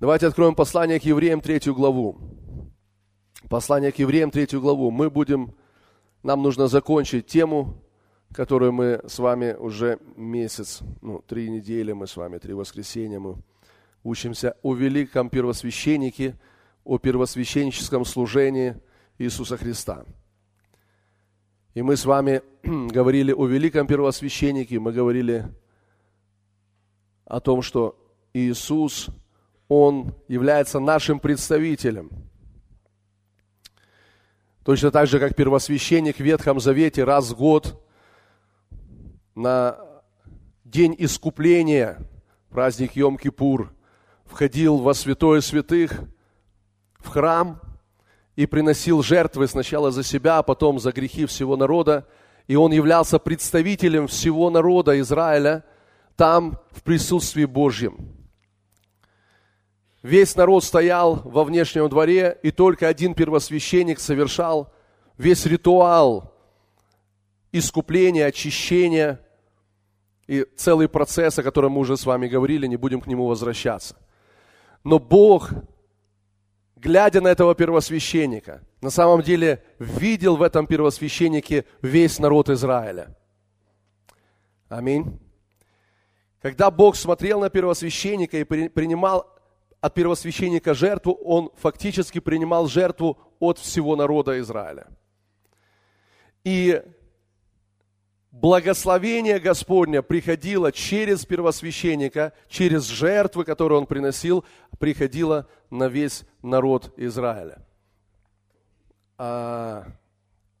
Давайте откроем послание к евреям, третью главу. Послание к евреям, третью главу. Мы будем, нам нужно закончить тему, которую мы с вами уже месяц, ну, три недели мы с вами, три воскресенья мы учимся о великом первосвященнике, о первосвященническом служении Иисуса Христа. И мы с вами говорили о великом первосвященнике, мы говорили о том, что Иисус, Он является нашим представителем. Точно так же, как первосвященник в Ветхом Завете раз в год на день искупления, праздник Йом-Кипур, входил во святое святых, в храм и приносил жертвы сначала за себя, а потом за грехи всего народа. И он являлся представителем всего народа Израиля там, в присутствии Божьем. Весь народ стоял во внешнем дворе, и только один первосвященник совершал весь ритуал искупления, очищения и целый процесс, о котором мы уже с вами говорили, не будем к нему возвращаться. Но Бог, глядя на этого первосвященника, на самом деле видел в этом первосвященнике весь народ Израиля. Аминь. Когда Бог смотрел на первосвященника и принимал от первосвященника жертву, он фактически принимал жертву от всего народа Израиля. И благословение Господня приходило через первосвященника, через жертвы, которые он приносил, приходило на весь народ Израиля. А,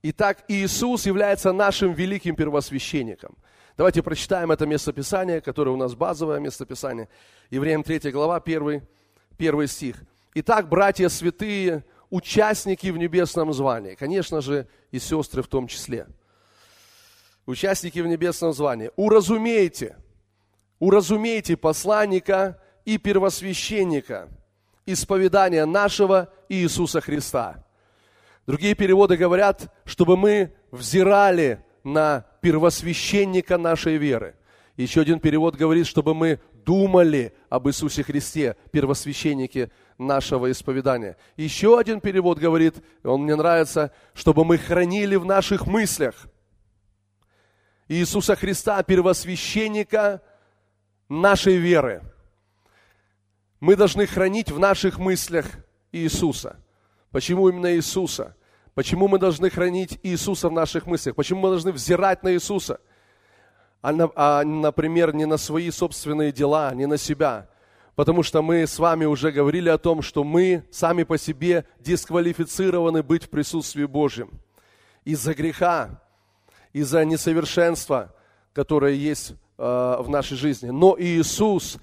итак, Иисус является нашим великим первосвященником. Давайте прочитаем это местописание, которое у нас базовое местописание. Евреям 3 глава, 1 первый стих. Итак, братья святые, участники в небесном звании, конечно же, и сестры в том числе. Участники в небесном звании, уразумейте, уразумейте посланника и первосвященника исповедания нашего Иисуса Христа. Другие переводы говорят, чтобы мы взирали на первосвященника нашей веры. Еще один перевод говорит, чтобы мы думали об Иисусе Христе, первосвященнике нашего исповедания. Еще один перевод говорит, он мне нравится, чтобы мы хранили в наших мыслях Иисуса Христа, первосвященника нашей веры. Мы должны хранить в наших мыслях Иисуса. Почему именно Иисуса? Почему мы должны хранить Иисуса в наших мыслях? Почему мы должны взирать на Иисуса? А, а, например, не на свои собственные дела, не на себя. Потому что мы с вами уже говорили о том, что мы сами по себе дисквалифицированы быть в присутствии Божьем. Из-за греха, из-за несовершенства, которое есть э, в нашей жизни. Но Иисус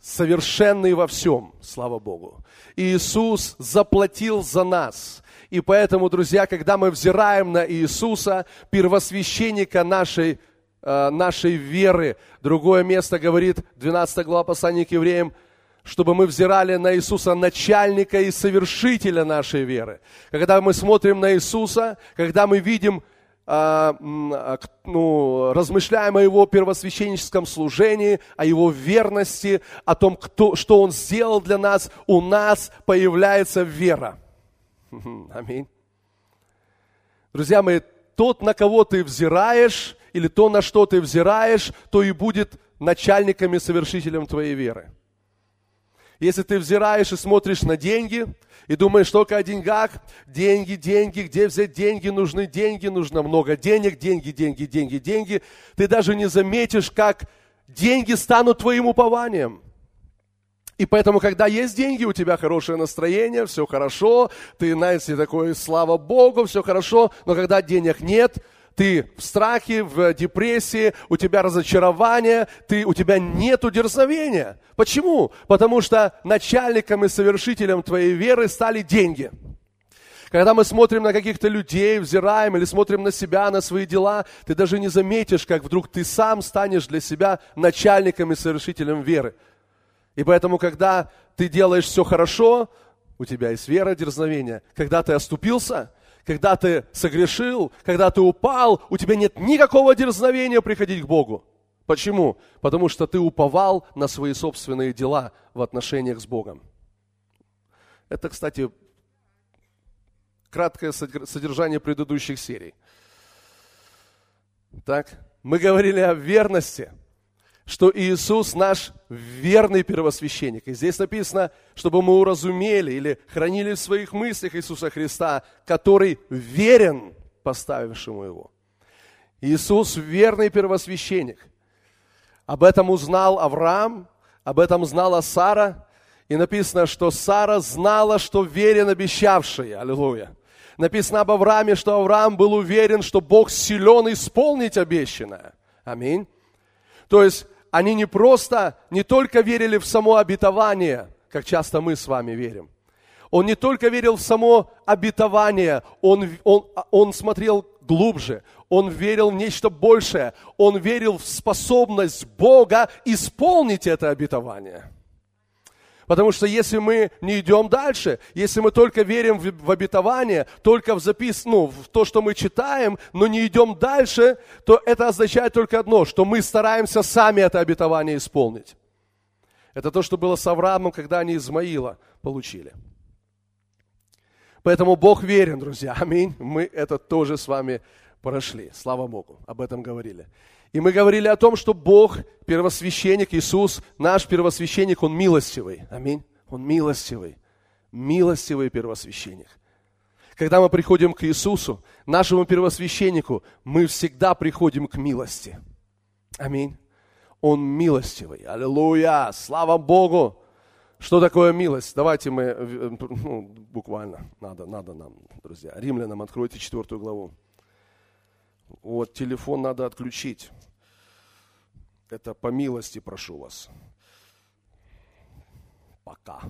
совершенный во всем, слава Богу. Иисус заплатил за нас. И поэтому, друзья, когда мы взираем на Иисуса, первосвященника нашей нашей веры. Другое место говорит, 12 глава послания к евреям, чтобы мы взирали на Иисуса, начальника и совершителя нашей веры. Когда мы смотрим на Иисуса, когда мы видим, э, ну, размышляем о Его первосвященническом служении, о Его верности, о том, кто, что Он сделал для нас, у нас появляется вера. Аминь. Друзья мои, тот, на кого ты взираешь, или то, на что ты взираешь, то и будет начальником и совершителем твоей веры. Если ты взираешь и смотришь на деньги, и думаешь только о деньгах, деньги, деньги, где взять деньги, нужны деньги, нужно много денег, деньги, деньги, деньги, деньги, ты даже не заметишь, как деньги станут твоим упованием. И поэтому, когда есть деньги, у тебя хорошее настроение, все хорошо, ты, знаете, такой, слава Богу, все хорошо, но когда денег нет, ты в страхе, в депрессии, у тебя разочарование, ты, у тебя нет дерзновения. Почему? Потому что начальником и совершителем твоей веры стали деньги. Когда мы смотрим на каких-то людей, взираем или смотрим на себя, на свои дела, ты даже не заметишь, как вдруг ты сам станешь для себя начальником и совершителем веры. И поэтому, когда ты делаешь все хорошо, у тебя есть вера, дерзновение. Когда ты оступился, когда ты согрешил, когда ты упал, у тебя нет никакого дерзновения приходить к Богу. Почему? Потому что ты уповал на свои собственные дела в отношениях с Богом. Это, кстати, краткое содержание предыдущих серий. Так, мы говорили о верности, что Иисус наш верный первосвященник. И здесь написано, чтобы мы уразумели или хранили в своих мыслях Иисуса Христа, который верен поставившему его. Иисус верный первосвященник. Об этом узнал Авраам, об этом знала Сара, и написано, что Сара знала, что верен обещавший. Аллилуйя. Написано об Аврааме, что Авраам был уверен, что Бог силен исполнить обещанное. Аминь. То есть они не просто, не только верили в само обетование, как часто мы с вами верим. Он не только верил в само обетование, он, он, он смотрел глубже, он верил в нечто большее, он верил в способность Бога исполнить это обетование. Потому что если мы не идем дальше, если мы только верим в, обетование, только в запис, ну, в то, что мы читаем, но не идем дальше, то это означает только одно, что мы стараемся сами это обетование исполнить. Это то, что было с Авраамом, когда они Измаила получили. Поэтому Бог верен, друзья. Аминь. Мы это тоже с вами прошли. Слава Богу. Об этом говорили. И мы говорили о том, что Бог, первосвященник, Иисус, наш первосвященник, Он милостивый. Аминь. Он милостивый. Милостивый первосвященник. Когда мы приходим к Иисусу, нашему первосвященнику, мы всегда приходим к милости. Аминь. Он милостивый. Аллилуйя. Слава Богу. Что такое милость? Давайте мы, ну, буквально, надо, надо нам, друзья. Римлянам откройте четвертую главу. Вот, телефон надо отключить. Это по милости прошу вас. Пока.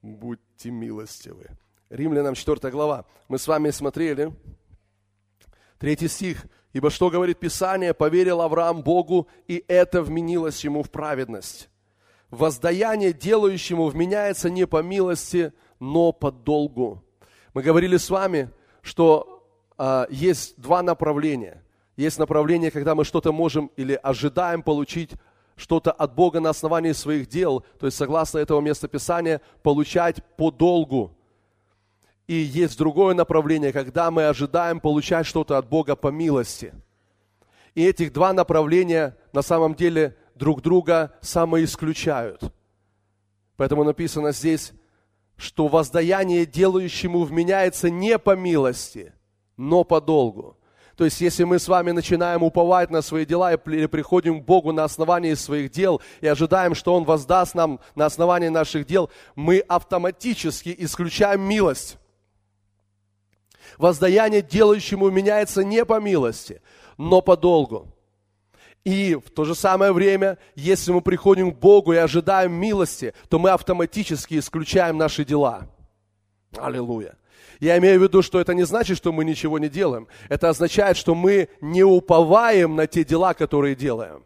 Будьте милостивы. Римлянам 4 глава. Мы с вами смотрели. Третий стих. Ибо что говорит Писание? Поверил Авраам Богу, и это вменилось ему в праведность. Воздаяние делающему вменяется не по милости, но по долгу. Мы говорили с вами, что э, есть два направления. Есть направление, когда мы что-то можем или ожидаем получить что-то от Бога на основании своих дел, то есть согласно этого местописания, получать по долгу. И есть другое направление, когда мы ожидаем получать что-то от Бога по милости. И этих два направления на самом деле друг друга самоисключают. Поэтому написано здесь, что воздаяние делающему вменяется не по милости, но по долгу. То есть, если мы с вами начинаем уповать на свои дела или приходим к Богу на основании своих дел и ожидаем, что Он воздаст нам на основании наших дел, мы автоматически исключаем милость. Воздаяние делающему меняется не по милости, но по долгу. И в то же самое время, если мы приходим к Богу и ожидаем милости, то мы автоматически исключаем наши дела. Аллилуйя. Я имею в виду, что это не значит, что мы ничего не делаем. Это означает, что мы не уповаем на те дела, которые делаем.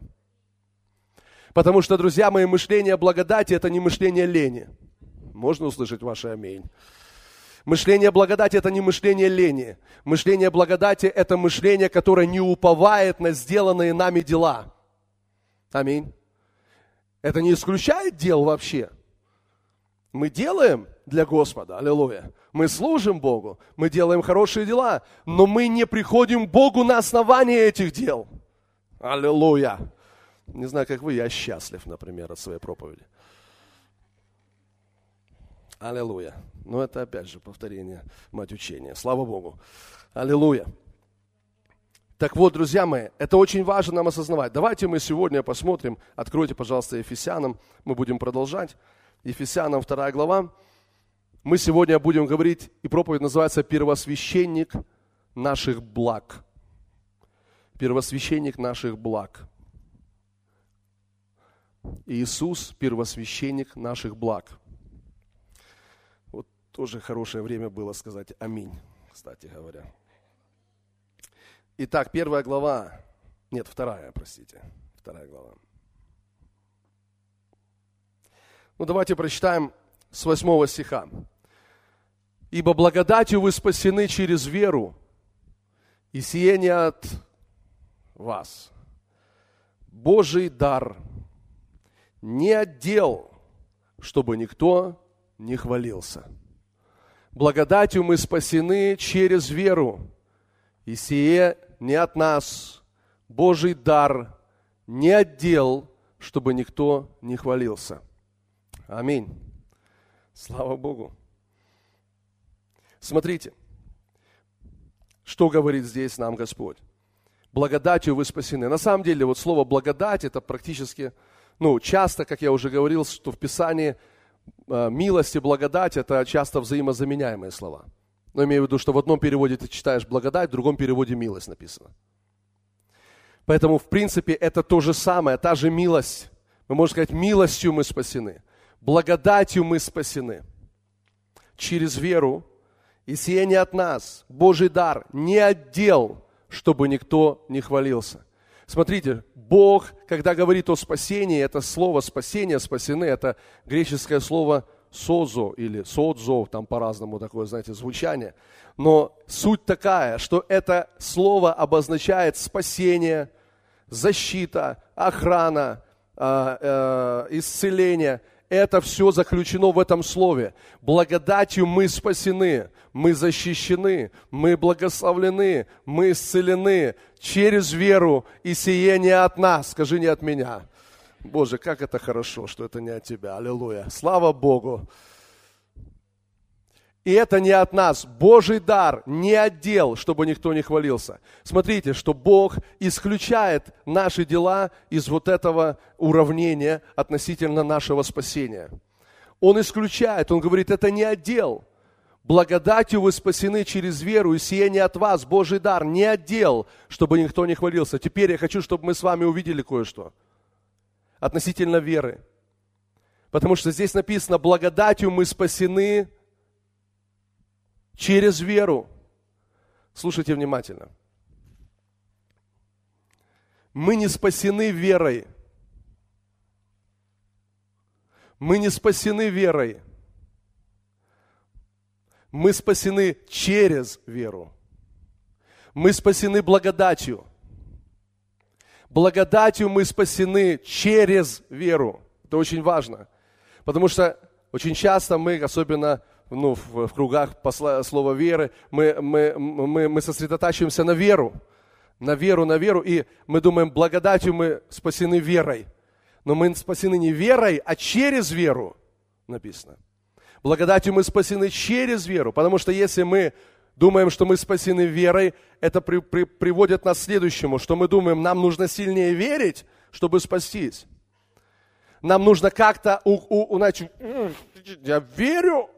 Потому что, друзья мои, мышление благодати – это не мышление лени. Можно услышать ваше аминь? Мышление благодати – это не мышление лени. Мышление благодати – это мышление, которое не уповает на сделанные нами дела. Аминь. Это не исключает дел вообще. Мы делаем для Господа, аллилуйя. Мы служим Богу, мы делаем хорошие дела, но мы не приходим к Богу на основании этих дел. Аллилуйя. Не знаю, как вы, я счастлив, например, от своей проповеди. Аллилуйя. Но это опять же повторение мать учения. Слава Богу. Аллилуйя. Так вот, друзья мои, это очень важно нам осознавать. Давайте мы сегодня посмотрим, откройте, пожалуйста, Ефесянам, мы будем продолжать. Ефесянам 2 глава. Мы сегодня будем говорить, и проповедь называется «Первосвященник наших благ». Первосвященник наших благ. Иисус – первосвященник наших благ. Тоже хорошее время было сказать аминь, кстати говоря. Итак, первая глава, нет, вторая, простите, вторая глава. Ну, давайте прочитаем с восьмого стиха. «Ибо благодатью вы спасены через веру, и сие не от вас. Божий дар, не отдел, чтобы никто не хвалился. Благодатью мы спасены через веру, и сие не от нас, Божий дар, не отдел, чтобы никто не хвалился. Аминь. Слава Богу. Смотрите, что говорит здесь нам Господь. Благодатью вы спасены. На самом деле, вот слово благодать, это практически, ну, часто, как я уже говорил, что в Писании э, милость и благодать, это часто взаимозаменяемые слова. Но имею в виду, что в одном переводе ты читаешь благодать, в другом переводе милость написано. Поэтому, в принципе, это то же самое, та же милость. Мы можем сказать, милостью мы спасены, благодатью мы спасены. Через веру, и сие не от нас, Божий дар, не отдел, чтобы никто не хвалился. Смотрите, Бог, когда говорит о спасении, это слово спасение, спасены, это греческое слово созо или содзо, там по-разному такое, знаете, звучание. Но суть такая, что это слово обозначает спасение, защита, охрана, э, э, исцеление. Это все заключено в этом слове. Благодатью мы спасены, мы защищены, мы благословлены, мы исцелены через веру, и сие не от нас, скажи не от меня. Боже, как это хорошо, что это не от тебя. Аллилуйя. Слава Богу. И это не от нас. Божий дар, не отдел, чтобы никто не хвалился. Смотрите, что Бог исключает наши дела из вот этого уравнения относительно нашего спасения. Он исключает, он говорит, это не отдел. Благодатью вы спасены через веру, и сие не от вас, Божий дар, не отдел, чтобы никто не хвалился. Теперь я хочу, чтобы мы с вами увидели кое-что относительно веры. Потому что здесь написано, благодатью мы спасены через веру. Слушайте внимательно. Мы не спасены верой. Мы не спасены верой. Мы спасены через веру. Мы спасены благодатью. Благодатью мы спасены через веру. Это очень важно. Потому что очень часто мы, особенно ну, в, в кругах посла, слова веры, мы, мы, мы, мы сосредотачиваемся на веру, на веру, на веру, и мы думаем, благодатью мы спасены верой. Но мы спасены не верой, а через веру, написано. Благодатью мы спасены через веру, потому что если мы думаем, что мы спасены верой, это при, при, приводит нас к следующему, что мы думаем, нам нужно сильнее верить, чтобы спастись. Нам нужно как-то, у, у, значит, я верю,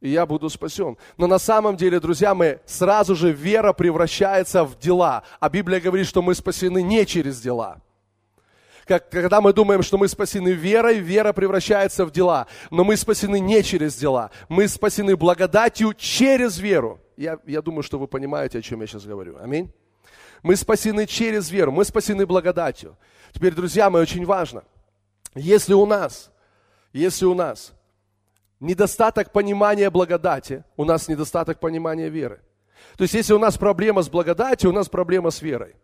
и я буду спасен. Но на самом деле, друзья мы сразу же вера превращается в дела. А Библия говорит, что мы спасены не через дела. Как, когда мы думаем, что мы спасены верой, вера превращается в дела. Но мы спасены не через дела. Мы спасены благодатью через веру. Я, я думаю, что вы понимаете, о чем я сейчас говорю. Аминь. Мы спасены через веру, мы спасены благодатью. Теперь, друзья мои, очень важно. Если у нас, если у нас недостаток понимания благодати, у нас недостаток понимания веры. То есть, если у нас проблема с благодатью, у нас проблема с верой.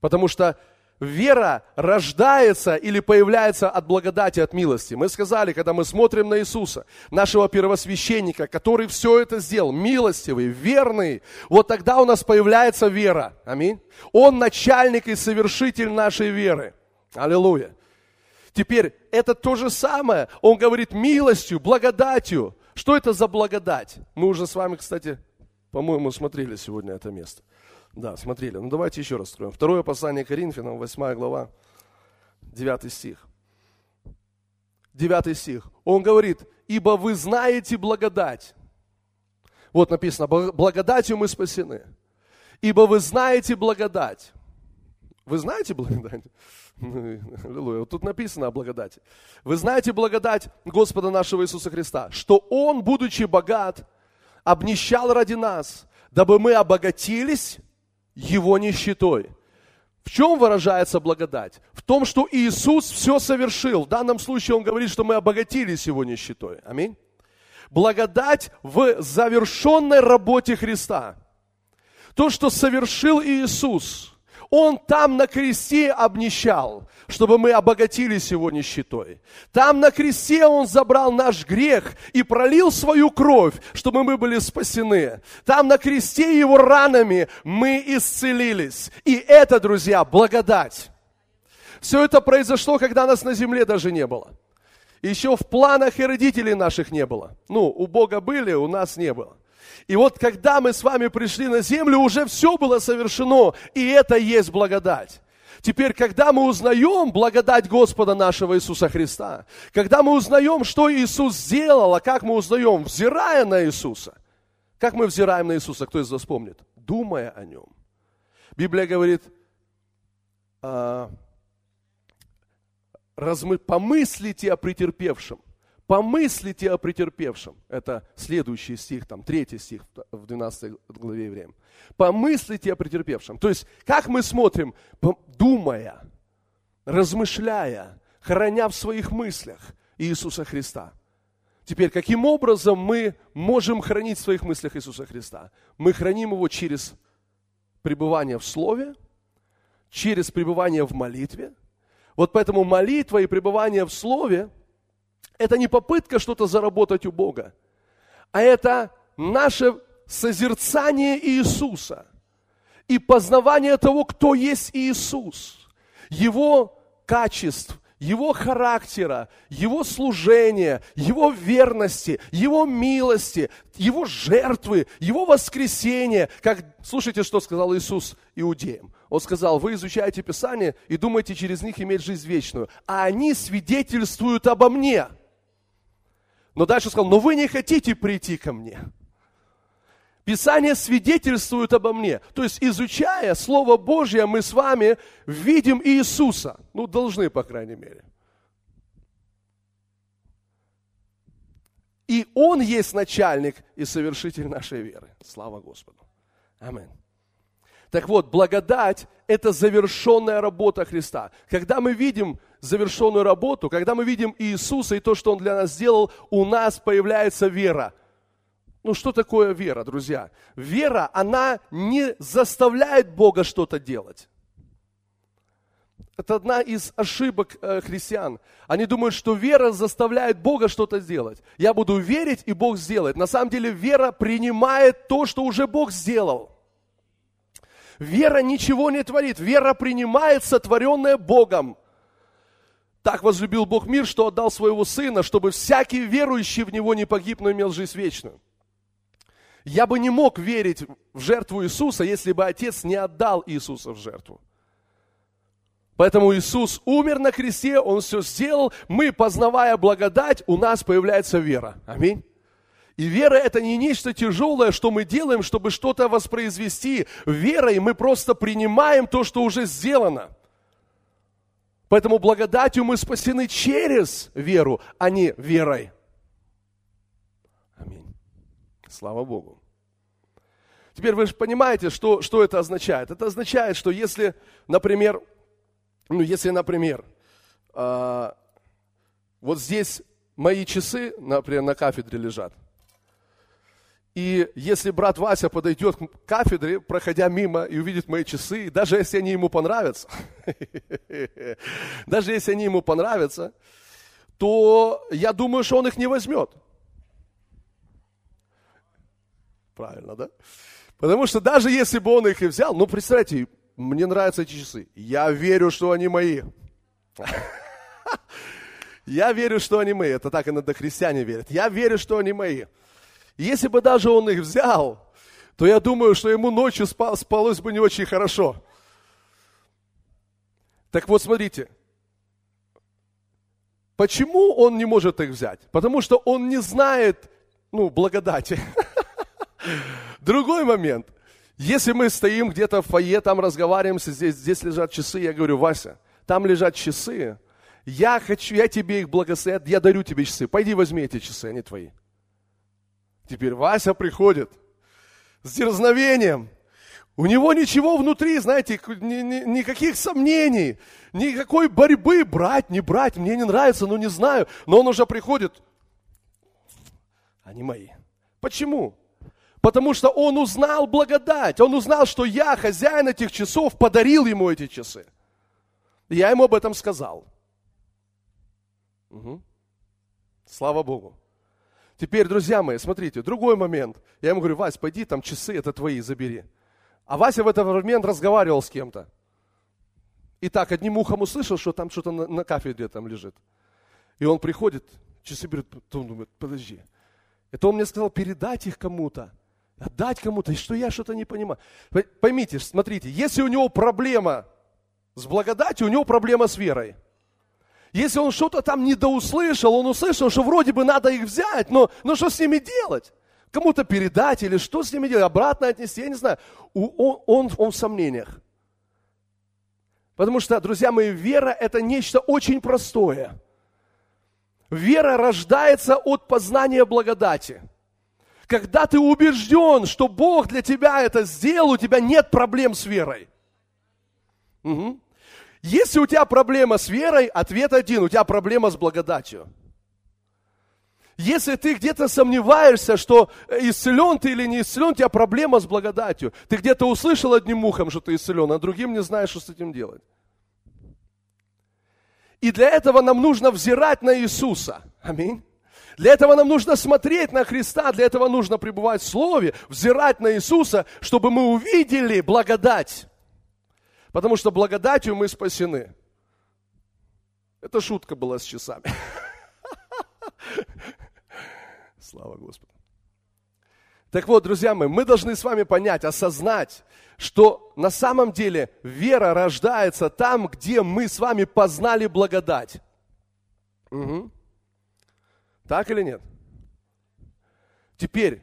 Потому что вера рождается или появляется от благодати, от милости. Мы сказали, когда мы смотрим на Иисуса, нашего первосвященника, который все это сделал, милостивый, верный, вот тогда у нас появляется вера. Аминь. Он начальник и совершитель нашей веры. Аллилуйя. Теперь это то же самое. Он говорит милостью, благодатью. Что это за благодать? Мы уже с вами, кстати, по-моему, смотрели сегодня это место. Да, смотрели. Ну давайте еще раз откроем. Второе послание Коринфянам, 8 глава, 9 стих. 9 стих. Он говорит, ибо вы знаете благодать. Вот написано, благодатью мы спасены. Ибо вы знаете благодать. Вы знаете благодать? Аллилуйя. Вот тут написано о благодати. Вы знаете благодать Господа нашего Иисуса Христа, что Он, будучи богат, обнищал ради нас, дабы мы обогатились Его нищетой. В чем выражается благодать? В том, что Иисус все совершил. В данном случае Он говорит, что мы обогатились Его нищетой. Аминь. Благодать в завершенной работе Христа. То, что совершил Иисус – Он там на кресте обнищал, чтобы мы обогатились его нищетой. Там на кресте Он забрал наш грех и пролил свою кровь, чтобы мы были спасены. Там на кресте Его ранами мы исцелились. И это, друзья, благодать. Все это произошло, когда нас на земле даже не было. Еще в планах и родителей наших не было. Ну, у Бога были, у нас не было. И вот когда мы с вами пришли на землю, уже все было совершено, и это есть благодать. Теперь, когда мы узнаем благодать Господа нашего Иисуса Христа, когда мы узнаем, что Иисус сделал, а как мы узнаем, взирая на Иисуса, как мы взираем на Иисуса, кто из вас помнит? Думая о Нем. Библия говорит, а, размы, помыслите о претерпевшем. Помыслите о претерпевшем. Это следующий стих, там, третий стих в 12 главе Евреям. Помыслите о претерпевшем. То есть, как мы смотрим, думая, размышляя, храня в своих мыслях Иисуса Христа. Теперь, каким образом мы можем хранить в своих мыслях Иисуса Христа? Мы храним его через пребывание в Слове, через пребывание в молитве. Вот поэтому молитва и пребывание в Слове – это не попытка что-то заработать у Бога, а это наше созерцание Иисуса и познавание того, кто есть Иисус, Его качеств, Его характера, Его служения, Его верности, Его милости, Его жертвы, Его воскресения. Как, слушайте, что сказал Иисус иудеям. Он сказал, вы изучаете Писание и думаете через них иметь жизнь вечную, а они свидетельствуют обо мне – но дальше сказал, но вы не хотите прийти ко мне. Писание свидетельствует обо мне. То есть, изучая Слово Божье, мы с вами видим Иисуса. Ну, должны, по крайней мере. И Он есть начальник и совершитель нашей веры. Слава Господу. Аминь. Так вот, благодать – это завершенная работа Христа. Когда мы видим завершенную работу, когда мы видим Иисуса и то, что Он для нас сделал, у нас появляется вера. Ну что такое вера, друзья? Вера, она не заставляет Бога что-то делать. Это одна из ошибок э, христиан. Они думают, что вера заставляет Бога что-то сделать. Я буду верить, и Бог сделает. На самом деле вера принимает то, что уже Бог сделал. Вера ничего не творит. Вера принимает сотворенное Богом. Так возлюбил Бог мир, что отдал своего Сына, чтобы всякий верующий в Него не погиб, но имел жизнь вечную. Я бы не мог верить в жертву Иисуса, если бы Отец не отдал Иисуса в жертву. Поэтому Иисус умер на кресте, Он все сделал. Мы, познавая благодать, у нас появляется вера. Аминь. И вера это не нечто тяжелое, что мы делаем, чтобы что-то воспроизвести. Верой мы просто принимаем то, что уже сделано. Поэтому благодатью мы спасены через веру, а не верой. Аминь. Слава Богу. Теперь вы же понимаете, что, что это означает. Это означает, что если, например, ну если, например, э, вот здесь мои часы, например, на кафедре лежат – и если брат Вася подойдет к кафедре, проходя мимо и увидит мои часы, даже если они ему понравятся, даже если они ему понравятся, то я думаю, что он их не возьмет. Правильно, да? Потому что даже если бы он их и взял, ну представьте, мне нравятся эти часы. Я верю, что они мои. Я верю, что они мои. Это так иногда христиане верят. Я верю, что они мои. Если бы даже он их взял, то я думаю, что ему ночью спал, спалось бы не очень хорошо. Так вот, смотрите, почему он не может их взять? Потому что он не знает, ну, благодати. Другой момент. Если мы стоим где-то в фойе, там разговариваем, здесь, здесь лежат часы, я говорю, Вася, там лежат часы, я хочу, я тебе их благословят, я дарю тебе часы, пойди возьми эти часы, они твои. Теперь Вася приходит с дерзновением. У него ничего внутри, знаете, ни, ни, никаких сомнений, никакой борьбы брать, не брать, мне не нравится, ну не знаю. Но он уже приходит. Они мои. Почему? Потому что он узнал благодать. Он узнал, что я, хозяин этих часов, подарил ему эти часы. я ему об этом сказал. Угу. Слава Богу. Теперь, друзья мои, смотрите, другой момент. Я ему говорю, Вась, пойди, там часы, это твои, забери. А Вася в этот момент разговаривал с кем-то. И так одним ухом услышал, что там что-то на, на кафедре там лежит. И он приходит, часы берет, он думает, подожди. Это он мне сказал передать их кому-то, отдать кому-то, и что я что-то не понимаю. Поймите, смотрите, если у него проблема с благодатью, у него проблема с верой. Если он что-то там недоуслышал, он услышал, что вроде бы надо их взять, но, но что с ними делать? Кому-то передать или что с ними делать? Обратно отнести, я не знаю. Он, он, он в сомнениях. Потому что, друзья мои, вера – это нечто очень простое. Вера рождается от познания благодати. Когда ты убежден, что Бог для тебя это сделал, у тебя нет проблем с верой. Угу. Если у тебя проблема с верой, ответ один, у тебя проблема с благодатью. Если ты где-то сомневаешься, что исцелен ты или не исцелен, у тебя проблема с благодатью. Ты где-то услышал одним ухом, что ты исцелен, а другим не знаешь, что с этим делать. И для этого нам нужно взирать на Иисуса. Аминь. Для этого нам нужно смотреть на Христа, для этого нужно пребывать в Слове, взирать на Иисуса, чтобы мы увидели благодать. Потому что благодатью мы спасены. Это шутка была с часами. Слава Господу. Так вот, друзья мои, мы должны с вами понять, осознать, что на самом деле вера рождается там, где мы с вами познали благодать. Угу. Так или нет? Теперь,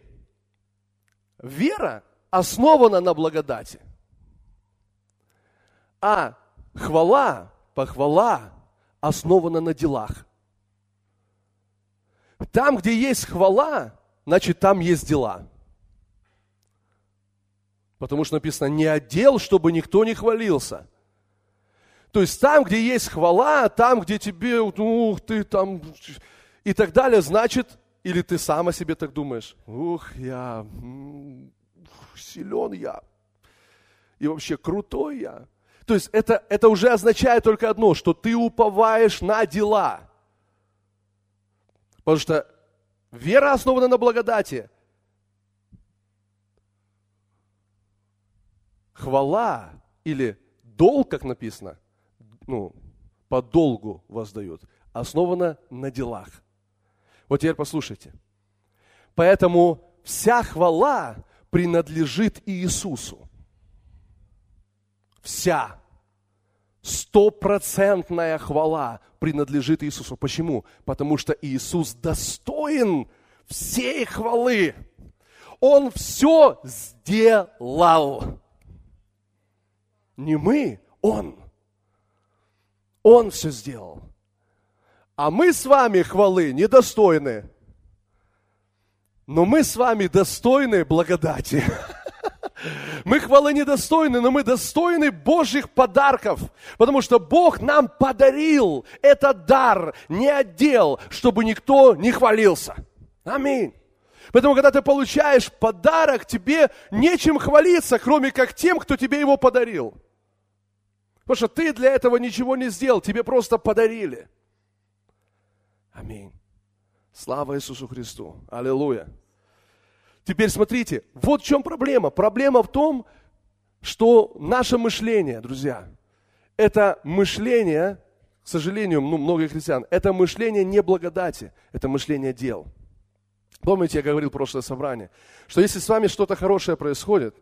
вера основана на благодати. А хвала, похвала основана на делах. Там, где есть хвала, значит, там есть дела. Потому что написано, не отдел, чтобы никто не хвалился. То есть там, где есть хвала, там, где тебе, ух, ты там, и так далее, значит, или ты сам о себе так думаешь, ух, я, силен я, и вообще крутой я. То есть это, это уже означает только одно, что ты уповаешь на дела. Потому что вера основана на благодати. Хвала или долг, как написано, ну, по долгу воздают, основана на делах. Вот теперь послушайте. Поэтому вся хвала принадлежит Иисусу вся стопроцентная хвала принадлежит Иисусу. Почему? Потому что Иисус достоин всей хвалы. Он все сделал. Не мы, Он. Он все сделал. А мы с вами хвалы недостойны. Но мы с вами достойны благодати. Мы хвалы недостойны, но мы достойны Божьих подарков, потому что Бог нам подарил этот дар, не отдел, чтобы никто не хвалился. Аминь. Поэтому, когда ты получаешь подарок, тебе нечем хвалиться, кроме как тем, кто тебе его подарил. Потому что ты для этого ничего не сделал, тебе просто подарили. Аминь. Слава Иисусу Христу. Аллилуйя. Теперь смотрите, вот в чем проблема. Проблема в том, что наше мышление, друзья, это мышление, к сожалению, ну, многих христиан, это мышление не благодати, это мышление дел. Помните, я говорил в прошлое собрание, что если с вами что-то хорошее происходит,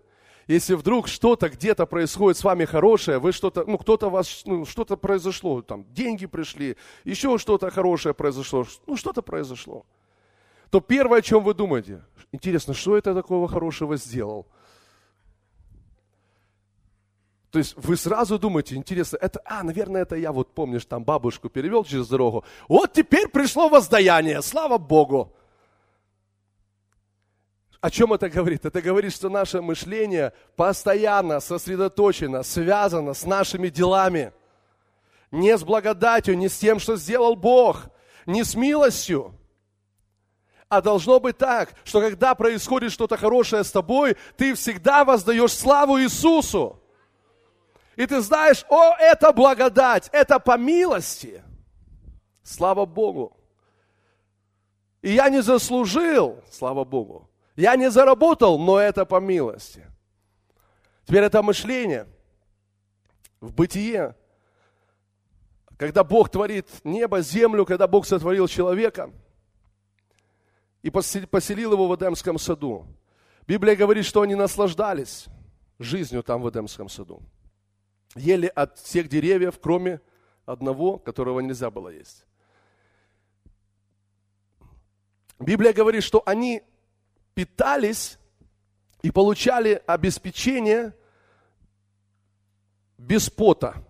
если вдруг что-то где-то происходит с вами хорошее, вы что-то, ну, кто-то вас, ну, что-то произошло, там, деньги пришли, еще что-то хорошее произошло, ну, что-то произошло то первое, о чем вы думаете, интересно, что это такого хорошего сделал? То есть вы сразу думаете, интересно, это, а, наверное, это я, вот помнишь, там бабушку перевел через дорогу. Вот теперь пришло воздаяние, слава Богу. О чем это говорит? Это говорит, что наше мышление постоянно сосредоточено, связано с нашими делами. Не с благодатью, не с тем, что сделал Бог, не с милостью А должно быть так, что когда происходит что-то хорошее с тобой, ты всегда воздаешь славу Иисусу. И ты знаешь, о, это благодать, это по милости. Слава Богу. И я не заслужил, слава Богу. Я не заработал, но это по милости. Теперь это мышление в бытие. Когда Бог творит небо, землю, когда Бог сотворил человека и поселил его в Эдемском саду. Библия говорит, что они наслаждались жизнью там в Эдемском саду. Ели от всех деревьев, кроме одного, которого нельзя было есть. Библия говорит, что они питались и получали обеспечение без пота.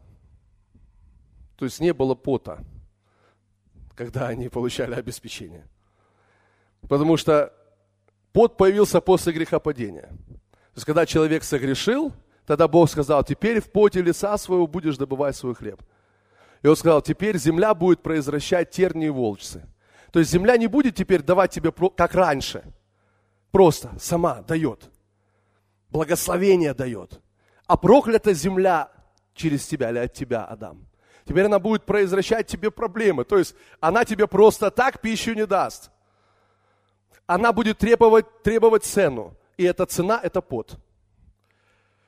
То есть не было пота, когда они получали обеспечение. Потому что пот появился после грехопадения. То есть когда человек согрешил, тогда Бог сказал, теперь в поте лица своего будешь добывать свой хлеб. И он сказал, теперь земля будет произвращать тернии и волчцы. То есть земля не будет теперь давать тебе, как раньше. Просто сама дает. Благословение дает. А проклята земля через тебя или от тебя, Адам. Теперь она будет произвращать тебе проблемы. То есть она тебе просто так пищу не даст. Она будет требовать, требовать цену. И эта цена – это пот.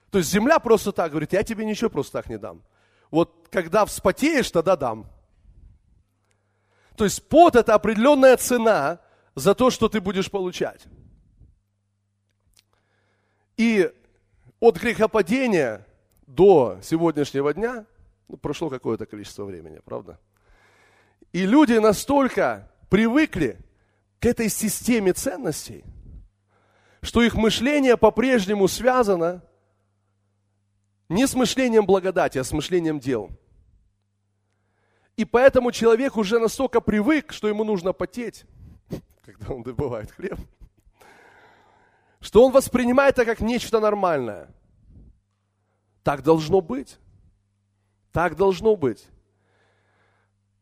То есть земля просто так говорит, я тебе ничего просто так не дам. Вот когда вспотеешь, тогда дам. То есть пот – это определенная цена за то, что ты будешь получать. И от грехопадения до сегодняшнего дня ну, прошло какое-то количество времени, правда? И люди настолько привыкли этой системе ценностей, что их мышление по-прежнему связано не с мышлением благодати, а с мышлением дел. И поэтому человек уже настолько привык, что ему нужно потеть, когда он добывает хлеб, что он воспринимает это как нечто нормальное. Так должно быть. Так должно быть.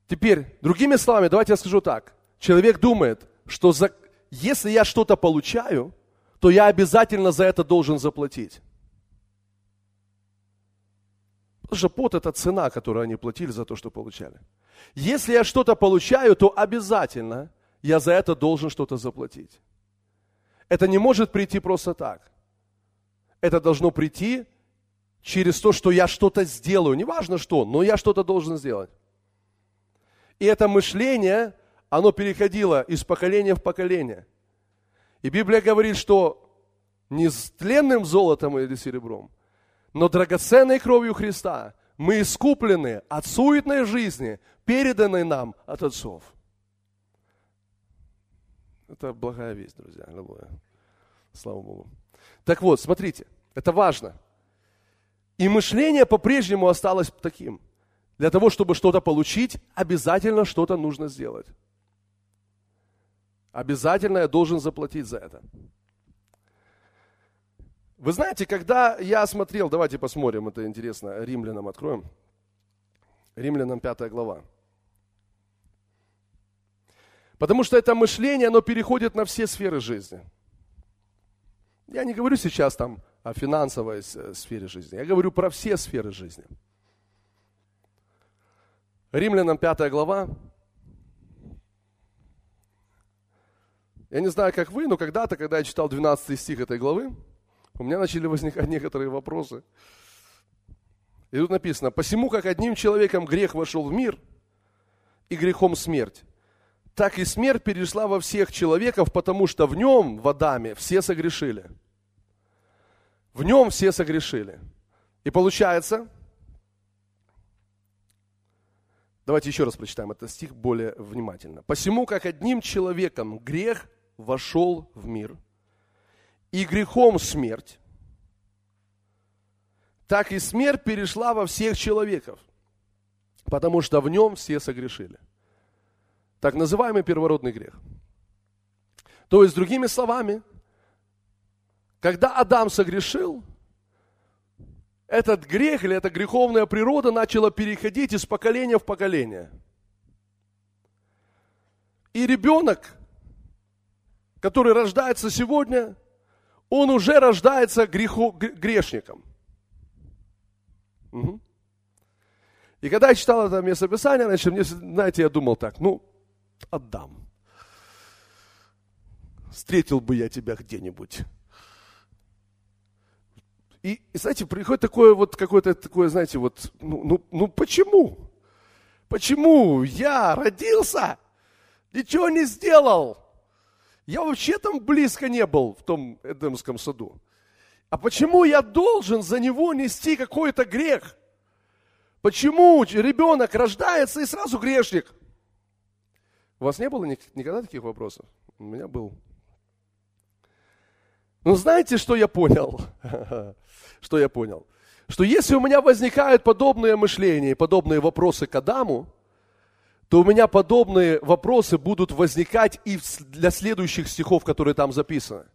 Теперь, другими словами, давайте я скажу так. Человек думает, что за, если я что-то получаю, то я обязательно за это должен заплатить. Потому что пот – это цена, которую они платили за то, что получали. Если я что-то получаю, то обязательно я за это должен что-то заплатить. Это не может прийти просто так. Это должно прийти через то, что я что-то сделаю. Неважно что, но я что-то должен сделать. И это мышление, оно переходило из поколения в поколение. И Библия говорит, что не с тленным золотом или серебром, но драгоценной кровью Христа мы искуплены от суетной жизни, переданной нам от отцов. Это благая весть, друзья. Аллилуйя. Слава Богу. Так вот, смотрите, это важно. И мышление по-прежнему осталось таким. Для того, чтобы что-то получить, обязательно что-то нужно сделать. Обязательно я должен заплатить за это. Вы знаете, когда я смотрел, давайте посмотрим, это интересно, римлянам откроем. Римлянам 5 глава. Потому что это мышление, оно переходит на все сферы жизни. Я не говорю сейчас там о финансовой э, сфере жизни, я говорю про все сферы жизни. Римлянам 5 глава. Я не знаю, как вы, но когда-то, когда я читал 12 стих этой главы, у меня начали возникать некоторые вопросы. И тут написано, «Посему, как одним человеком грех вошел в мир, и грехом смерть, так и смерть перешла во всех человеков, потому что в нем, в Адаме, все согрешили». В нем все согрешили. И получается, давайте еще раз прочитаем этот стих более внимательно. «Посему, как одним человеком грех вошел в мир, и грехом смерть, так и смерть перешла во всех человеков, потому что в нем все согрешили. Так называемый первородный грех. То есть, другими словами, когда Адам согрешил, этот грех или эта греховная природа начала переходить из поколения в поколение. И ребенок который рождается сегодня, он уже рождается греху, грешником. Угу. И когда я читал это местописание, значит, мне, знаете, я думал так, ну, отдам. Встретил бы я тебя где-нибудь. И, и, знаете, приходит такое вот какое-то такое, знаете, вот, ну, ну, ну почему? Почему я родился, ничего не сделал? Я вообще там близко не был в том Эдемском саду. А почему я должен за него нести какой-то грех? Почему ребенок рождается и сразу грешник? У вас не было никогда таких вопросов? У меня был. Ну, знаете, что я понял? что я понял? Что если у меня возникают подобные мышления, подобные вопросы к Адаму, то у меня подобные вопросы будут возникать и для следующих стихов, которые там записаны.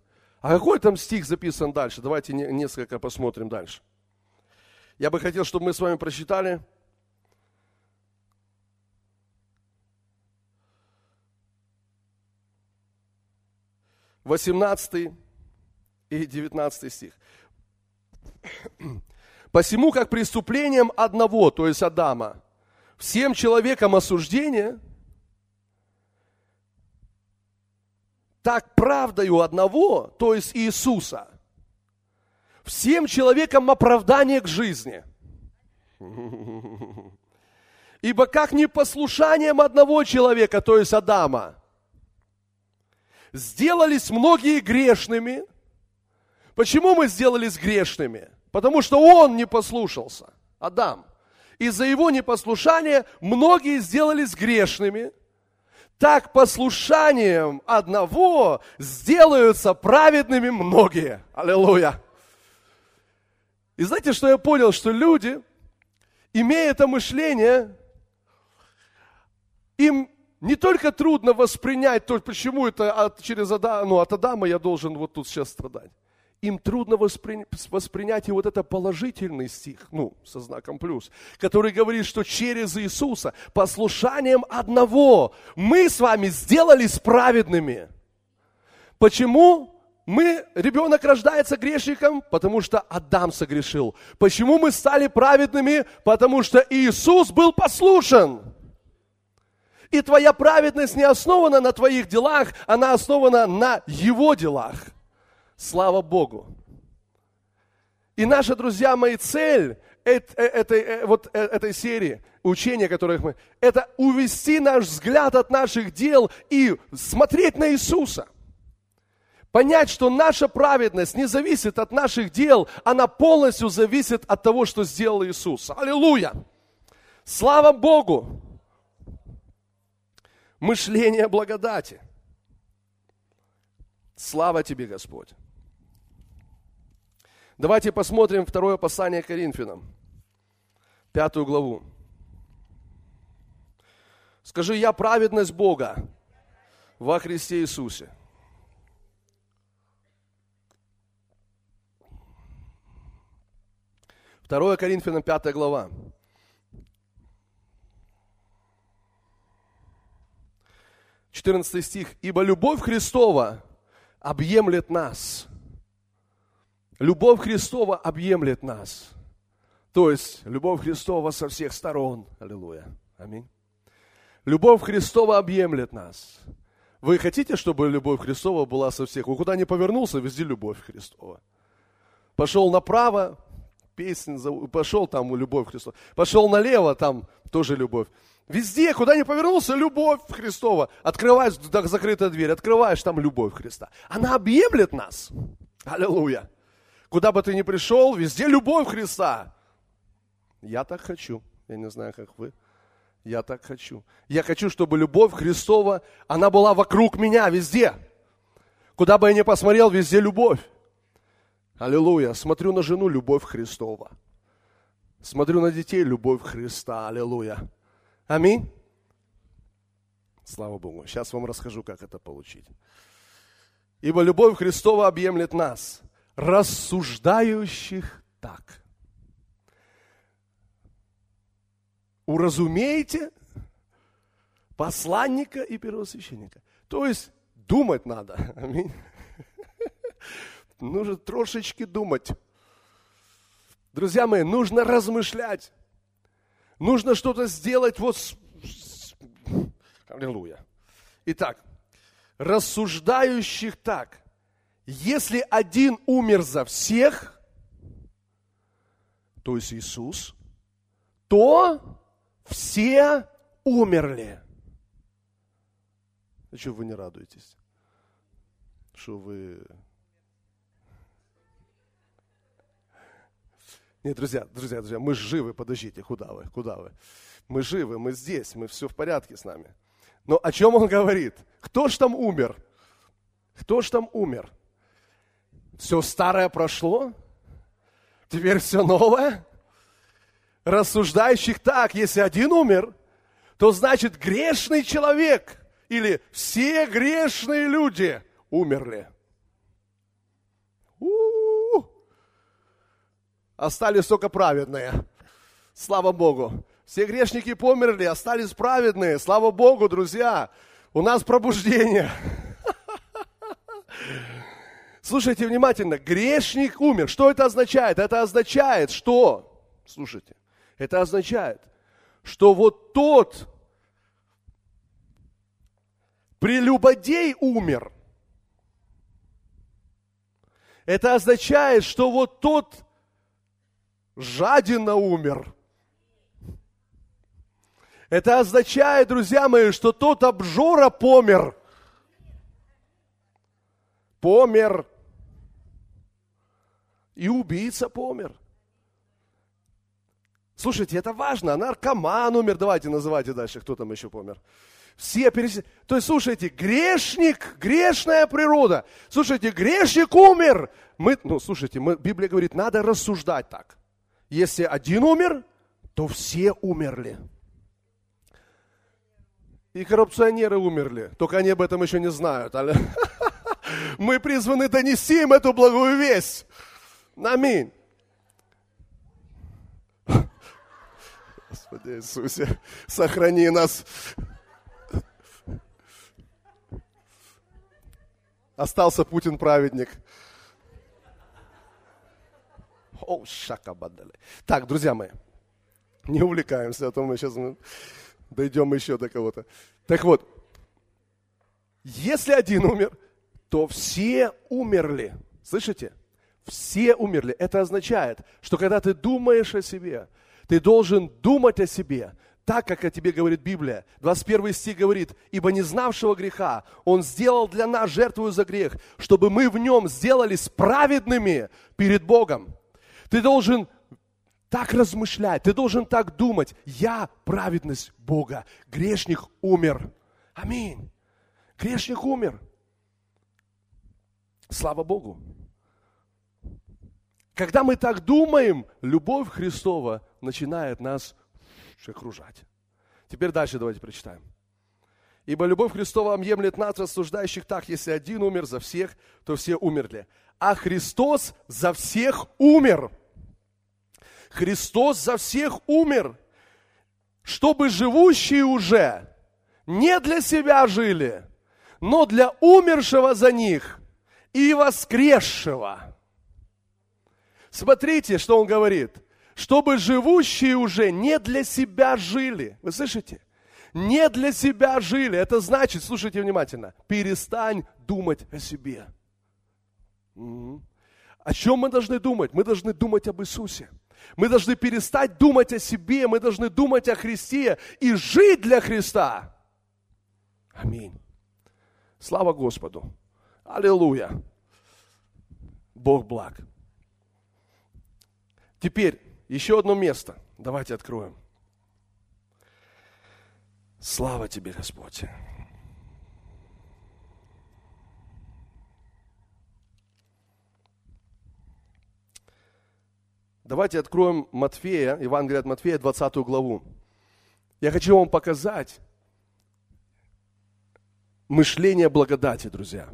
А какой там стих записан дальше? Давайте несколько посмотрим дальше. Я бы хотел, чтобы мы с вами прочитали. Восемнадцатый и девятнадцатый стих. Посему, как преступлением одного, то есть Адама, всем человекам осуждение, так правдою одного, то есть Иисуса, всем человекам оправдание к жизни. Ибо как непослушанием одного человека, то есть Адама, сделались многие грешными. Почему мы сделались грешными? Потому что он не послушался, Адам. Из-за его непослушания многие сделались грешными. Так послушанием одного сделаются праведными многие. Аллилуйя. И знаете, что я понял? Что люди, имея это мышление, им не только трудно воспринять, то почему это от, через Адама, ну, от Адама я должен вот тут сейчас страдать им трудно воспри... воспринять и вот это положительный стих, ну, со знаком плюс, который говорит, что через Иисуса, послушанием одного, мы с вами сделались праведными. Почему? Мы, ребенок рождается грешником, потому что Адам согрешил. Почему мы стали праведными? Потому что Иисус был послушен. И твоя праведность не основана на твоих делах, она основана на Его делах. Слава Богу. И наша, друзья мои, цель этой, э, вот э, этой серии, учения, которых мы, это увести наш взгляд от наших дел и смотреть на Иисуса. Понять, что наша праведность не зависит от наших дел, она полностью зависит от того, что сделал Иисус. Аллилуйя! Слава Богу! Мышление благодати. Слава тебе, Господь! Давайте посмотрим второе послание Коринфянам, пятую главу. Скажи, я праведность Бога во Христе Иисусе. Второе Коринфянам, пятая глава. Четырнадцатый стих. «Ибо любовь Христова объемлет нас, Любовь Христова объемлет нас. То есть, любовь Христова со всех сторон. Аллилуйя. Аминь. Любовь Христова объемлет нас. Вы хотите, чтобы любовь Христова была со всех? Вы куда ни повернулся, везде любовь Христова. Пошел направо, песня, пошел там любовь Христова. Пошел налево, там тоже любовь. Везде, куда ни повернулся, любовь Христова. Открываешь, закрытая дверь, открываешь, там любовь Христа. Она объемлет нас. Аллилуйя. Куда бы ты ни пришел, везде любовь Христа. Я так хочу. Я не знаю, как вы. Я так хочу. Я хочу, чтобы любовь Христова, она была вокруг меня везде. Куда бы я ни посмотрел, везде любовь. Аллилуйя. Смотрю на жену, любовь Христова. Смотрю на детей, любовь Христа. Аллилуйя. Аминь. Слава Богу. Сейчас вам расскажу, как это получить. Ибо любовь Христова объемлет нас рассуждающих так. Уразумейте посланника и первосвященника. То есть Думать надо. Аминь. Нужно трошечки думать. Друзья мои, нужно размышлять. Нужно что-то сделать вот. Аллилуйя. Итак, рассуждающих так. Если один умер за всех, то есть Иисус, то все умерли. А что вы не радуетесь? Что вы... Нет, друзья, друзья, друзья, мы живы, подождите, куда вы, куда вы? Мы живы, мы здесь, мы все в порядке с нами. Но о чем он говорит? Кто ж там умер? Кто ж там умер? Все старое прошло? Теперь все новое? Рассуждающих так, если один умер, то значит грешный человек или все грешные люди умерли. У-у-у. Остались только праведные. Слава Богу. Все грешники померли, остались праведные. Слава Богу, друзья. У нас пробуждение. Слушайте внимательно. Грешник умер. Что это означает? Это означает, что... Слушайте. Это означает, что вот тот прелюбодей умер. Это означает, что вот тот жадина умер. Это означает, друзья мои, что тот обжора помер. Помер. И убийца помер. Слушайте, это важно. Наркоман умер. Давайте называйте дальше, кто там еще помер. Все перес... То есть, слушайте, грешник, грешная природа. Слушайте, грешник умер. Мы, ну, слушайте, мы, Библия говорит, надо рассуждать так. Если один умер, то все умерли. И коррупционеры умерли, только они об этом еще не знают. Мы призваны донести им эту благую весть. Аминь. Господи Иисусе, сохрани нас. Остался Путин праведник. О, шака бадали. Так, друзья мои, не увлекаемся, а то мы сейчас дойдем еще до кого-то. Так вот, если один умер, то все умерли. Слышите? Все умерли. Это означает, что когда ты думаешь о себе, ты должен думать о себе, так, как о тебе говорит Библия. 21 стих говорит, «Ибо не знавшего греха Он сделал для нас жертву за грех, чтобы мы в нем сделались праведными перед Богом». Ты должен так размышлять, ты должен так думать. Я праведность Бога. Грешник умер. Аминь. Грешник умер. Слава Богу. Когда мы так думаем, любовь Христова начинает нас окружать. Теперь дальше давайте прочитаем. Ибо любовь Христова объемлет нас, рассуждающих так, если один умер за всех, то все умерли. А Христос за всех умер. Христос за всех умер, чтобы живущие уже не для себя жили, но для умершего за них и воскресшего. Смотрите, что он говорит – чтобы живущие уже не для себя жили. Вы слышите? Не для себя жили. Это значит, слушайте внимательно, перестань думать о себе. Угу. О чем мы должны думать? Мы должны думать об Иисусе. Мы должны перестать думать о себе, мы должны думать о Христе и жить для Христа. Аминь. Слава Господу. Аллилуйя. Бог благ. Теперь еще одно место. Давайте откроем. Слава тебе, Господь. Давайте откроем Матфея, Евангелие от Матфея, 20 главу. Я хочу вам показать мышление благодати, друзья.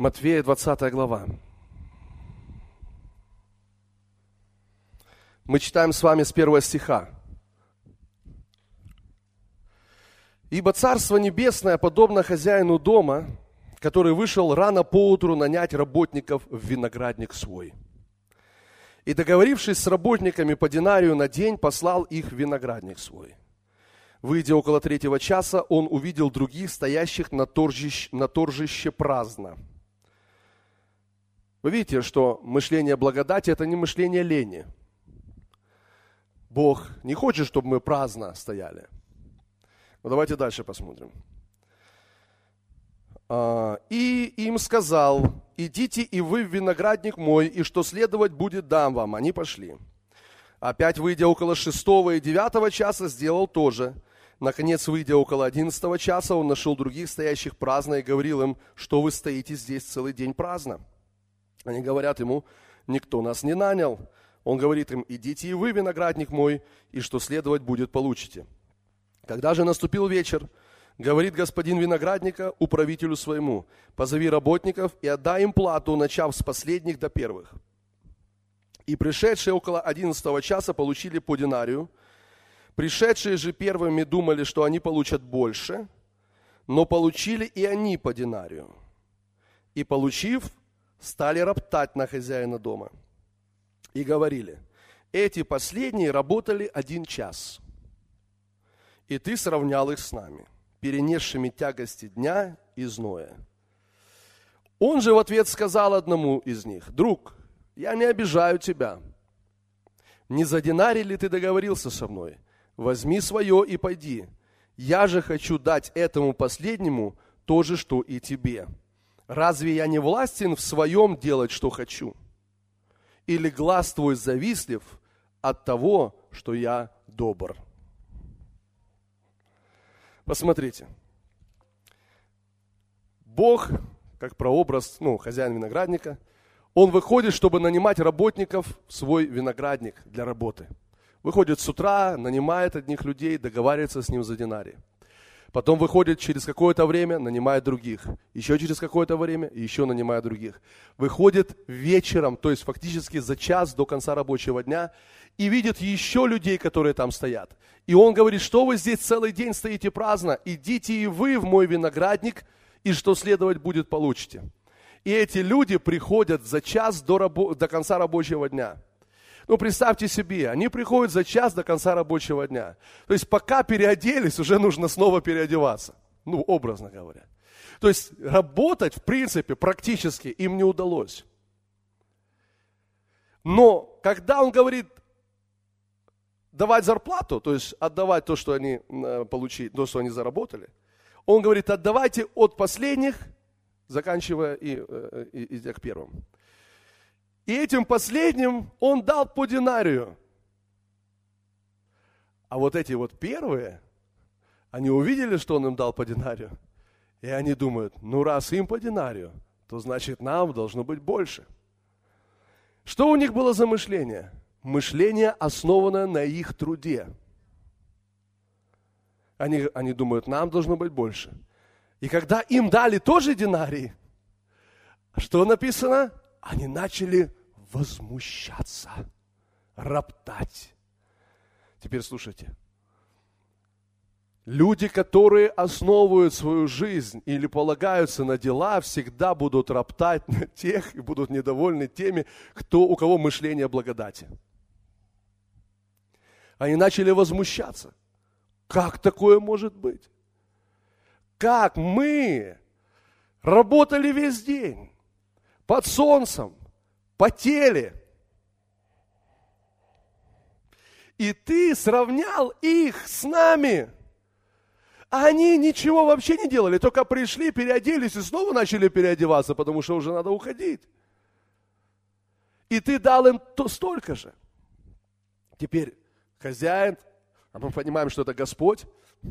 Матфея, 20 глава. Мы читаем с вами с первого стиха. Ибо Царство Небесное подобно хозяину дома, который вышел рано поутру нанять работников в виноградник свой. И договорившись с работниками по динарию на день, послал их в виноградник свой. Выйдя около третьего часа, он увидел других, стоящих на торжище, на торжище праздно. Вы видите, что мышление благодати – это не мышление лени. Бог не хочет, чтобы мы праздно стояли. Но давайте дальше посмотрим. А, и им сказал, идите и вы в виноградник мой, и что следовать будет, дам вам. Они пошли. Опять, выйдя около шестого и девятого часа, сделал то же. Наконец, выйдя около одиннадцатого часа, он нашел других стоящих праздно и говорил им, что вы стоите здесь целый день праздно. Они говорят ему, никто нас не нанял. Он говорит им, идите и вы, виноградник мой, и что следовать будет, получите. Когда же наступил вечер, Говорит господин виноградника управителю своему, позови работников и отдай им плату, начав с последних до первых. И пришедшие около одиннадцатого часа получили по динарию. Пришедшие же первыми думали, что они получат больше, но получили и они по динарию. И получив, стали роптать на хозяина дома. И говорили, эти последние работали один час, и ты сравнял их с нами – перенесшими тягости дня и зноя. Он же в ответ сказал одному из них, «Друг, я не обижаю тебя. Не за динарий ли ты договорился со мной? Возьми свое и пойди. Я же хочу дать этому последнему то же, что и тебе. Разве я не властен в своем делать, что хочу? Или глаз твой завистлив от того, что я добр?» Посмотрите. Бог, как прообраз, ну, хозяин виноградника, он выходит, чтобы нанимать работников в свой виноградник для работы. Выходит с утра, нанимает одних людей, договаривается с ним за динарий. Потом выходит через какое-то время, нанимает других. Еще через какое-то время, еще нанимает других. Выходит вечером, то есть фактически за час до конца рабочего дня, и видит еще людей, которые там стоят. И он говорит, что вы здесь целый день стоите праздно, идите и вы в мой виноградник, и что следовать будет, получите. И эти люди приходят за час до, рабо- до конца рабочего дня. Ну, представьте себе, они приходят за час до конца рабочего дня. То есть, пока переоделись, уже нужно снова переодеваться. Ну, образно говоря. То есть, работать, в принципе, практически им не удалось. Но, когда он говорит, давать зарплату, то есть отдавать то, что они э, получили, то, что они заработали, он говорит, отдавайте от последних, заканчивая и, э, и, и, и к первым. И этим последним он дал по динарию. А вот эти вот первые, они увидели, что он им дал по динарию. И они думают, ну раз им по динарию, то значит нам должно быть больше. Что у них было за мышление? мышление, основанное на их труде. Они, они думают, нам должно быть больше. И когда им дали тоже динарий, что написано? Они начали возмущаться, роптать. Теперь слушайте. Люди, которые основывают свою жизнь или полагаются на дела, всегда будут роптать на тех и будут недовольны теми, кто, у кого мышление благодати. Они начали возмущаться. Как такое может быть? Как мы работали весь день, под солнцем, потели, и ты сравнял их с нами. А они ничего вообще не делали, только пришли, переоделись и снова начали переодеваться, потому что уже надо уходить. И ты дал им то, столько же. Теперь хозяин, а мы понимаем, что это Господь,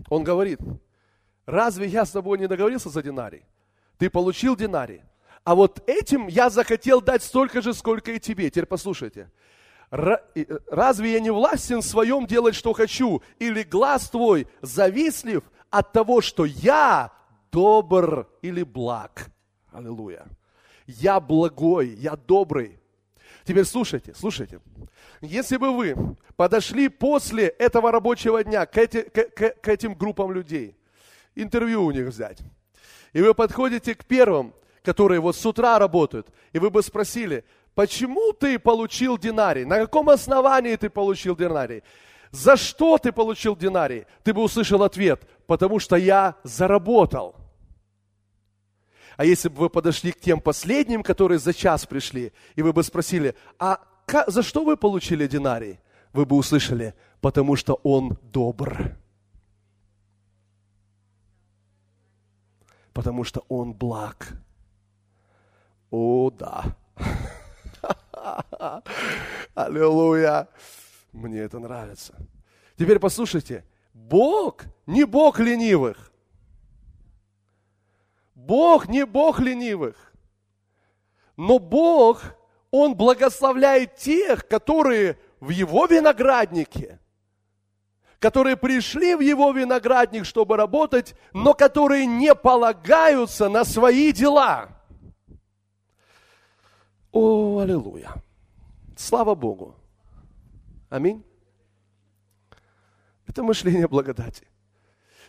он говорит, разве я с тобой не договорился за динарий? Ты получил динарий, а вот этим я захотел дать столько же, сколько и тебе. Теперь послушайте. Разве я не властен в своем делать, что хочу? Или глаз твой завистлив от того, что я добр или благ? Аллилуйя. Я благой, я добрый. Теперь слушайте, слушайте. Если бы вы подошли после этого рабочего дня к, эти, к, к, к этим группам людей интервью у них взять. И вы подходите к первым, которые вот с утра работают, и вы бы спросили, почему ты получил динарий? На каком основании ты получил динарий? За что ты получил динарий? Ты бы услышал ответ, потому что я заработал. А если бы вы подошли к тем последним, которые за час пришли, и вы бы спросили, а за что вы получили динарий? Вы бы услышали, потому что он добр. Потому что он благ. О, да. Аллилуйя. Мне это нравится. Теперь послушайте. Бог не Бог ленивых. Бог не Бог ленивых. Но Бог, Он благословляет тех, которые в Его винограднике, которые пришли в Его виноградник, чтобы работать, но которые не полагаются на свои дела. О, аллилуйя. Слава Богу. Аминь. Это мышление благодати.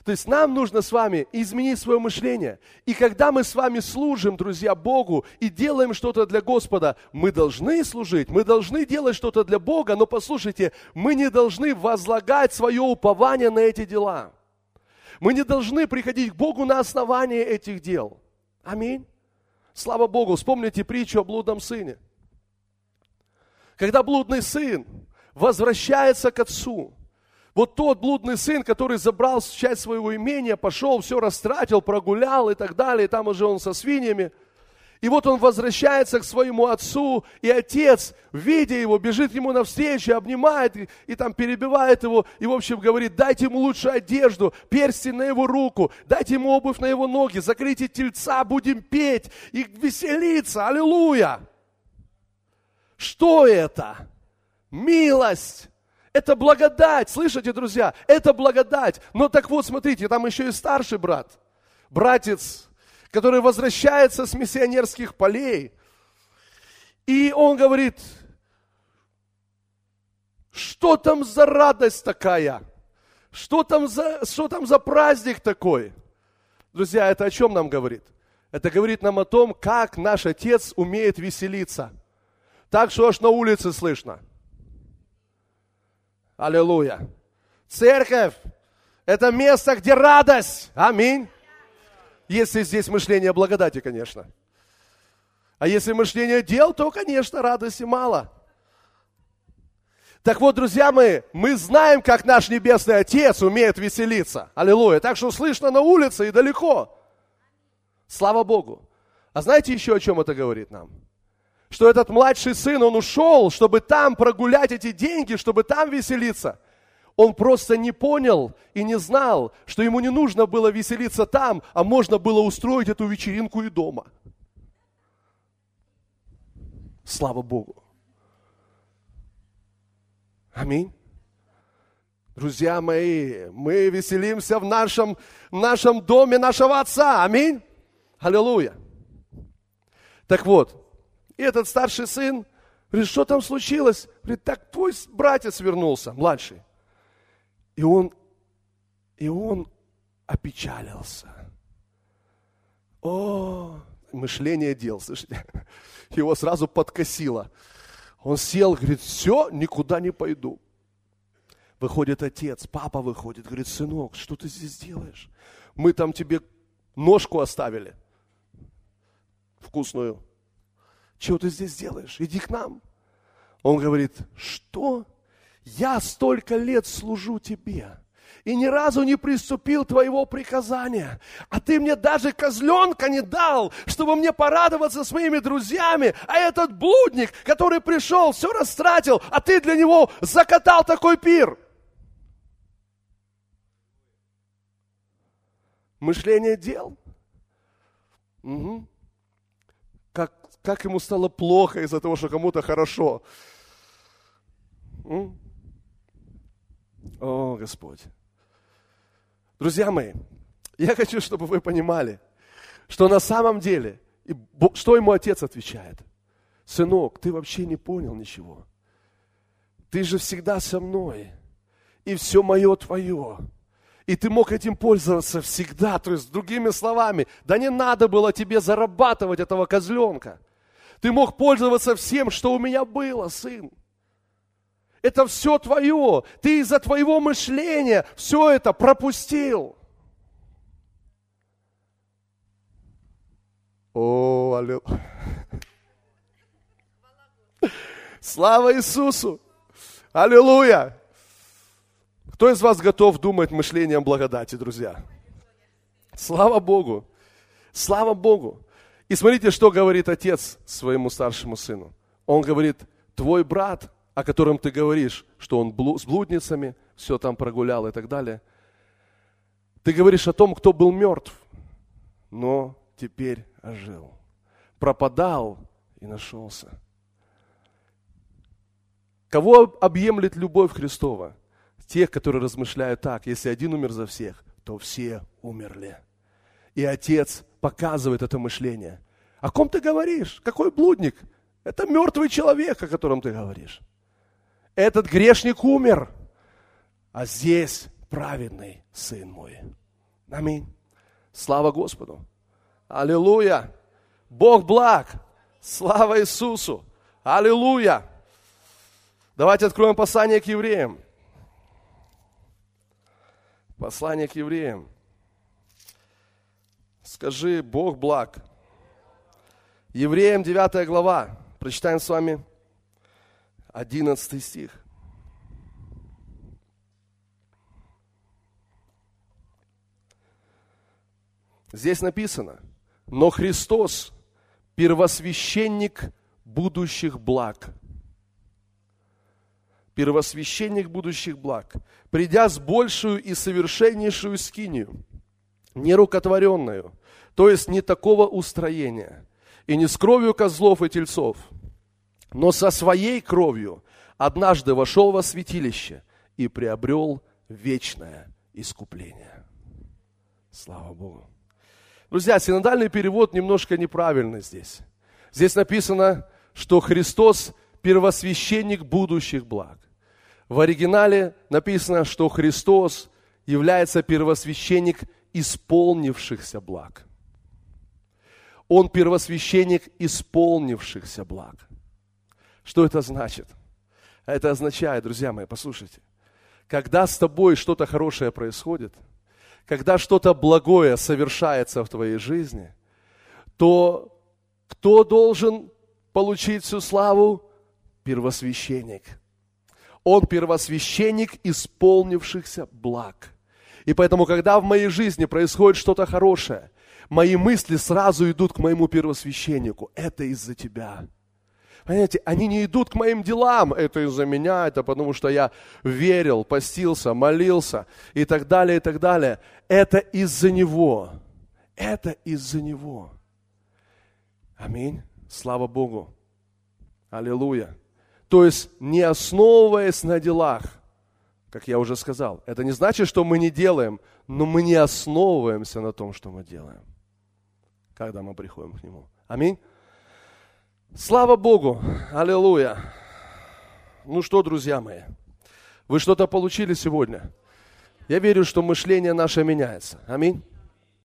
То есть нам нужно с вами изменить свое мышление. И когда мы с вами служим, друзья, Богу и делаем что-то для Господа, мы должны служить, мы должны делать что-то для Бога, но послушайте, мы не должны возлагать свое упование на эти дела. Мы не должны приходить к Богу на основании этих дел. Аминь. Слава Богу, вспомните притчу о блудном сыне. Когда блудный сын возвращается к отцу, вот тот блудный сын, который забрал часть своего имения, пошел, все растратил, прогулял и так далее, и там уже он со свиньями. И вот он возвращается к своему отцу, и отец, видя его, бежит ему навстречу, обнимает и, и там перебивает его, и в общем говорит, дайте ему лучшую одежду, перстень на его руку, дайте ему обувь на его ноги, закройте тельца, будем петь и веселиться, аллилуйя. Что это? Милость. Это благодать, слышите, друзья? Это благодать. Но так вот, смотрите, там еще и старший брат, братец, который возвращается с миссионерских полей. И он говорит, что там за радость такая? Что там за, что там за праздник такой? Друзья, это о чем нам говорит? Это говорит нам о том, как наш Отец умеет веселиться. Так что аж на улице слышно. Аллилуйя. Церковь – это место, где радость. Аминь. Если здесь мышление благодати, конечно. А если мышление дел, то, конечно, радости мало. Так вот, друзья мои, мы знаем, как наш Небесный Отец умеет веселиться. Аллилуйя. Так что слышно на улице и далеко. Слава Богу. А знаете еще, о чем это говорит нам? что этот младший сын, он ушел, чтобы там прогулять эти деньги, чтобы там веселиться. Он просто не понял и не знал, что ему не нужно было веселиться там, а можно было устроить эту вечеринку и дома. Слава Богу. Аминь. Друзья мои, мы веселимся в нашем, нашем доме нашего Отца. Аминь. Аллилуйя. Так вот, и этот старший сын говорит, что там случилось? Говорит, так твой братец вернулся, младший. И он, и он опечалился. О, мышление дел, слышите? Его сразу подкосило. Он сел, говорит, все, никуда не пойду. Выходит отец, папа выходит, говорит, сынок, что ты здесь делаешь? Мы там тебе ножку оставили, вкусную. Чего ты здесь делаешь? Иди к нам. Он говорит, что? Я столько лет служу тебе и ни разу не приступил твоего приказания. А ты мне даже козленка не дал, чтобы мне порадоваться с моими друзьями. А этот блудник, который пришел, все растратил, а ты для него закатал такой пир. Мышление дел. Угу как, как ему стало плохо из-за того, что кому-то хорошо. М? О, Господь. Друзья мои, я хочу, чтобы вы понимали, что на самом деле, что ему отец отвечает? Сынок, ты вообще не понял ничего. Ты же всегда со мной. И все мое твое. И ты мог этим пользоваться всегда. То есть, другими словами, да не надо было тебе зарабатывать этого козленка. Ты мог пользоваться всем, что у меня было, сын. Это все твое. Ты из-за твоего мышления все это пропустил. О, аллилуйя. Слава Иисусу! Аллилуйя! Кто из вас готов думать мышлением благодати, друзья? Слава Богу! Слава Богу! И смотрите, что говорит отец своему старшему сыну. Он говорит, твой брат, о котором ты говоришь, что он с блудницами, все там прогулял и так далее. Ты говоришь о том, кто был мертв, но теперь ожил. Пропадал и нашелся. Кого объемлет любовь Христова? Тех, которые размышляют так, если один умер за всех, то все умерли. И Отец показывает это мышление. О ком ты говоришь? Какой блудник? Это мертвый человек, о котором ты говоришь. Этот грешник умер, а здесь праведный сын мой. Аминь. Слава Господу. Аллилуйя. Бог благ. Слава Иисусу. Аллилуйя. Давайте откроем послание к евреям. Послание к евреям. Скажи, Бог благ. Евреям 9 глава. Прочитаем с вами 11 стих. Здесь написано, но Христос первосвященник будущих благ. Первосвященник будущих благ, придя с большую и совершеннейшую скинию, нерукотворенную, то есть не такого устроения, и не с кровью козлов и тельцов, но со своей кровью однажды вошел во святилище и приобрел вечное искупление. Слава Богу. Друзья, синодальный перевод немножко неправильный здесь. Здесь написано, что Христос первосвященник будущих благ. В оригинале написано, что Христос является первосвященник исполнившихся благ. Он первосвященник исполнившихся благ. Что это значит? Это означает, друзья мои, послушайте, когда с тобой что-то хорошее происходит – когда что-то благое совершается в твоей жизни, то кто должен получить всю славу? Первосвященник. Он первосвященник исполнившихся благ. И поэтому, когда в моей жизни происходит что-то хорошее, мои мысли сразу идут к моему первосвященнику. Это из-за тебя. Понимаете, они не идут к моим делам. Это из-за меня, это потому что я верил, постился, молился и так далее, и так далее. Это из-за Него. Это из-за Него. Аминь. Слава Богу. Аллилуйя. То есть, не основываясь на делах, как я уже сказал, это не значит, что мы не делаем, но мы не основываемся на том, что мы делаем, когда мы приходим к Нему. Аминь. Слава Богу! Аллилуйя! Ну что, друзья мои, вы что-то получили сегодня? Я верю, что мышление наше меняется. Аминь.